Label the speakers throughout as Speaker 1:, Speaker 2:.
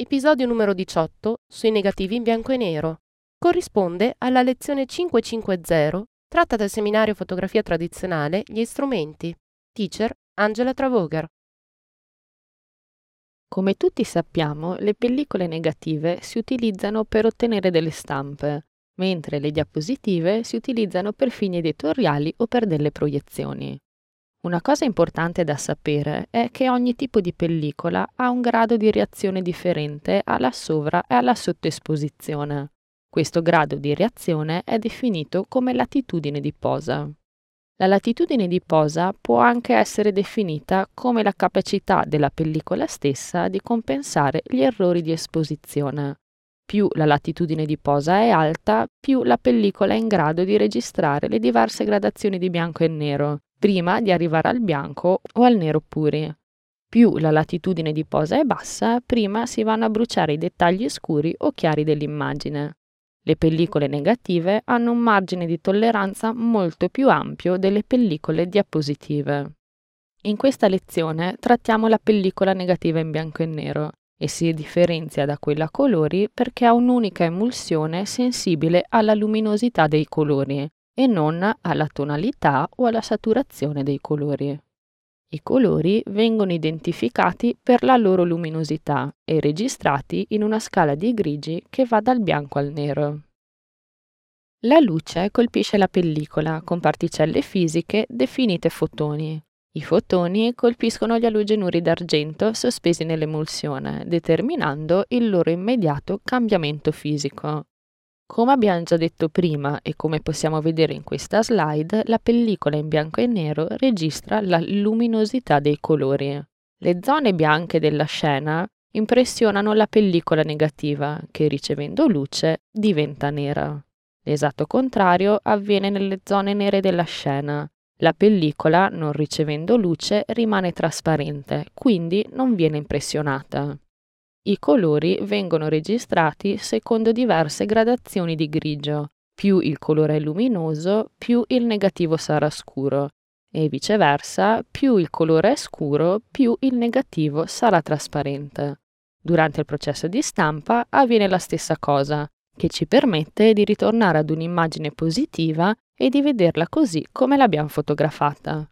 Speaker 1: Episodio numero 18 sui negativi in bianco e nero. Corrisponde alla lezione 550 tratta dal seminario Fotografia tradizionale Gli strumenti. Teacher Angela Travoger.
Speaker 2: Come tutti sappiamo, le pellicole negative si utilizzano per ottenere delle stampe, mentre le diapositive si utilizzano per fini editoriali o per delle proiezioni. Una cosa importante da sapere è che ogni tipo di pellicola ha un grado di reazione differente alla sovra e alla sottoesposizione. Questo grado di reazione è definito come latitudine di posa. La latitudine di posa può anche essere definita come la capacità della pellicola stessa di compensare gli errori di esposizione. Più la latitudine di posa è alta, più la pellicola è in grado di registrare le diverse gradazioni di bianco e nero, prima di arrivare al bianco o al nero puri. Più la latitudine di posa è bassa, prima si vanno a bruciare i dettagli scuri o chiari dell'immagine. Le pellicole negative hanno un margine di tolleranza molto più ampio delle pellicole diapositive. In questa lezione trattiamo la pellicola negativa in bianco e nero e si differenzia da quella a colori perché ha un'unica emulsione sensibile alla luminosità dei colori, e non alla tonalità o alla saturazione dei colori. I colori vengono identificati per la loro luminosità e registrati in una scala di grigi che va dal bianco al nero. La luce colpisce la pellicola con particelle fisiche definite fotoni. I fotoni colpiscono gli alogenuri d'argento sospesi nell'emulsione, determinando il loro immediato cambiamento fisico. Come abbiamo già detto prima e come possiamo vedere in questa slide, la pellicola in bianco e nero registra la luminosità dei colori. Le zone bianche della scena impressionano la pellicola negativa, che ricevendo luce diventa nera. L'esatto contrario avviene nelle zone nere della scena. La pellicola, non ricevendo luce, rimane trasparente, quindi non viene impressionata. I colori vengono registrati secondo diverse gradazioni di grigio. Più il colore è luminoso, più il negativo sarà scuro e viceversa, più il colore è scuro, più il negativo sarà trasparente. Durante il processo di stampa avviene la stessa cosa, che ci permette di ritornare ad un'immagine positiva e di vederla così come l'abbiamo fotografata.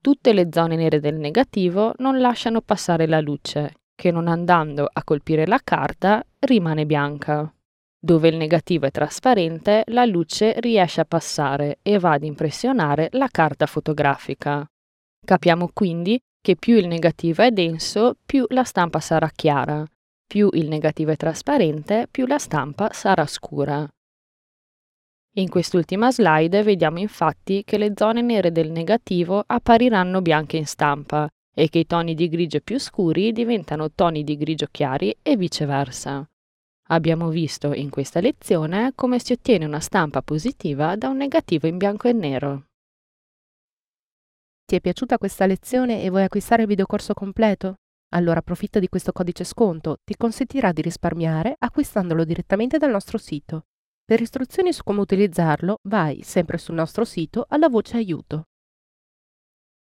Speaker 2: Tutte le zone nere del negativo non lasciano passare la luce che non andando a colpire la carta rimane bianca. Dove il negativo è trasparente, la luce riesce a passare e va ad impressionare la carta fotografica. Capiamo quindi che più il negativo è denso, più la stampa sarà chiara. Più il negativo è trasparente, più la stampa sarà scura. In quest'ultima slide vediamo infatti che le zone nere del negativo appariranno bianche in stampa e che i toni di grigio più scuri diventano toni di grigio chiari e viceversa. Abbiamo visto in questa lezione come si ottiene una stampa positiva da un negativo in bianco e nero.
Speaker 1: Ti è piaciuta questa lezione e vuoi acquistare il videocorso completo? Allora approfitta di questo codice sconto, ti consentirà di risparmiare acquistandolo direttamente dal nostro sito. Per istruzioni su come utilizzarlo, vai sempre sul nostro sito alla voce aiuto.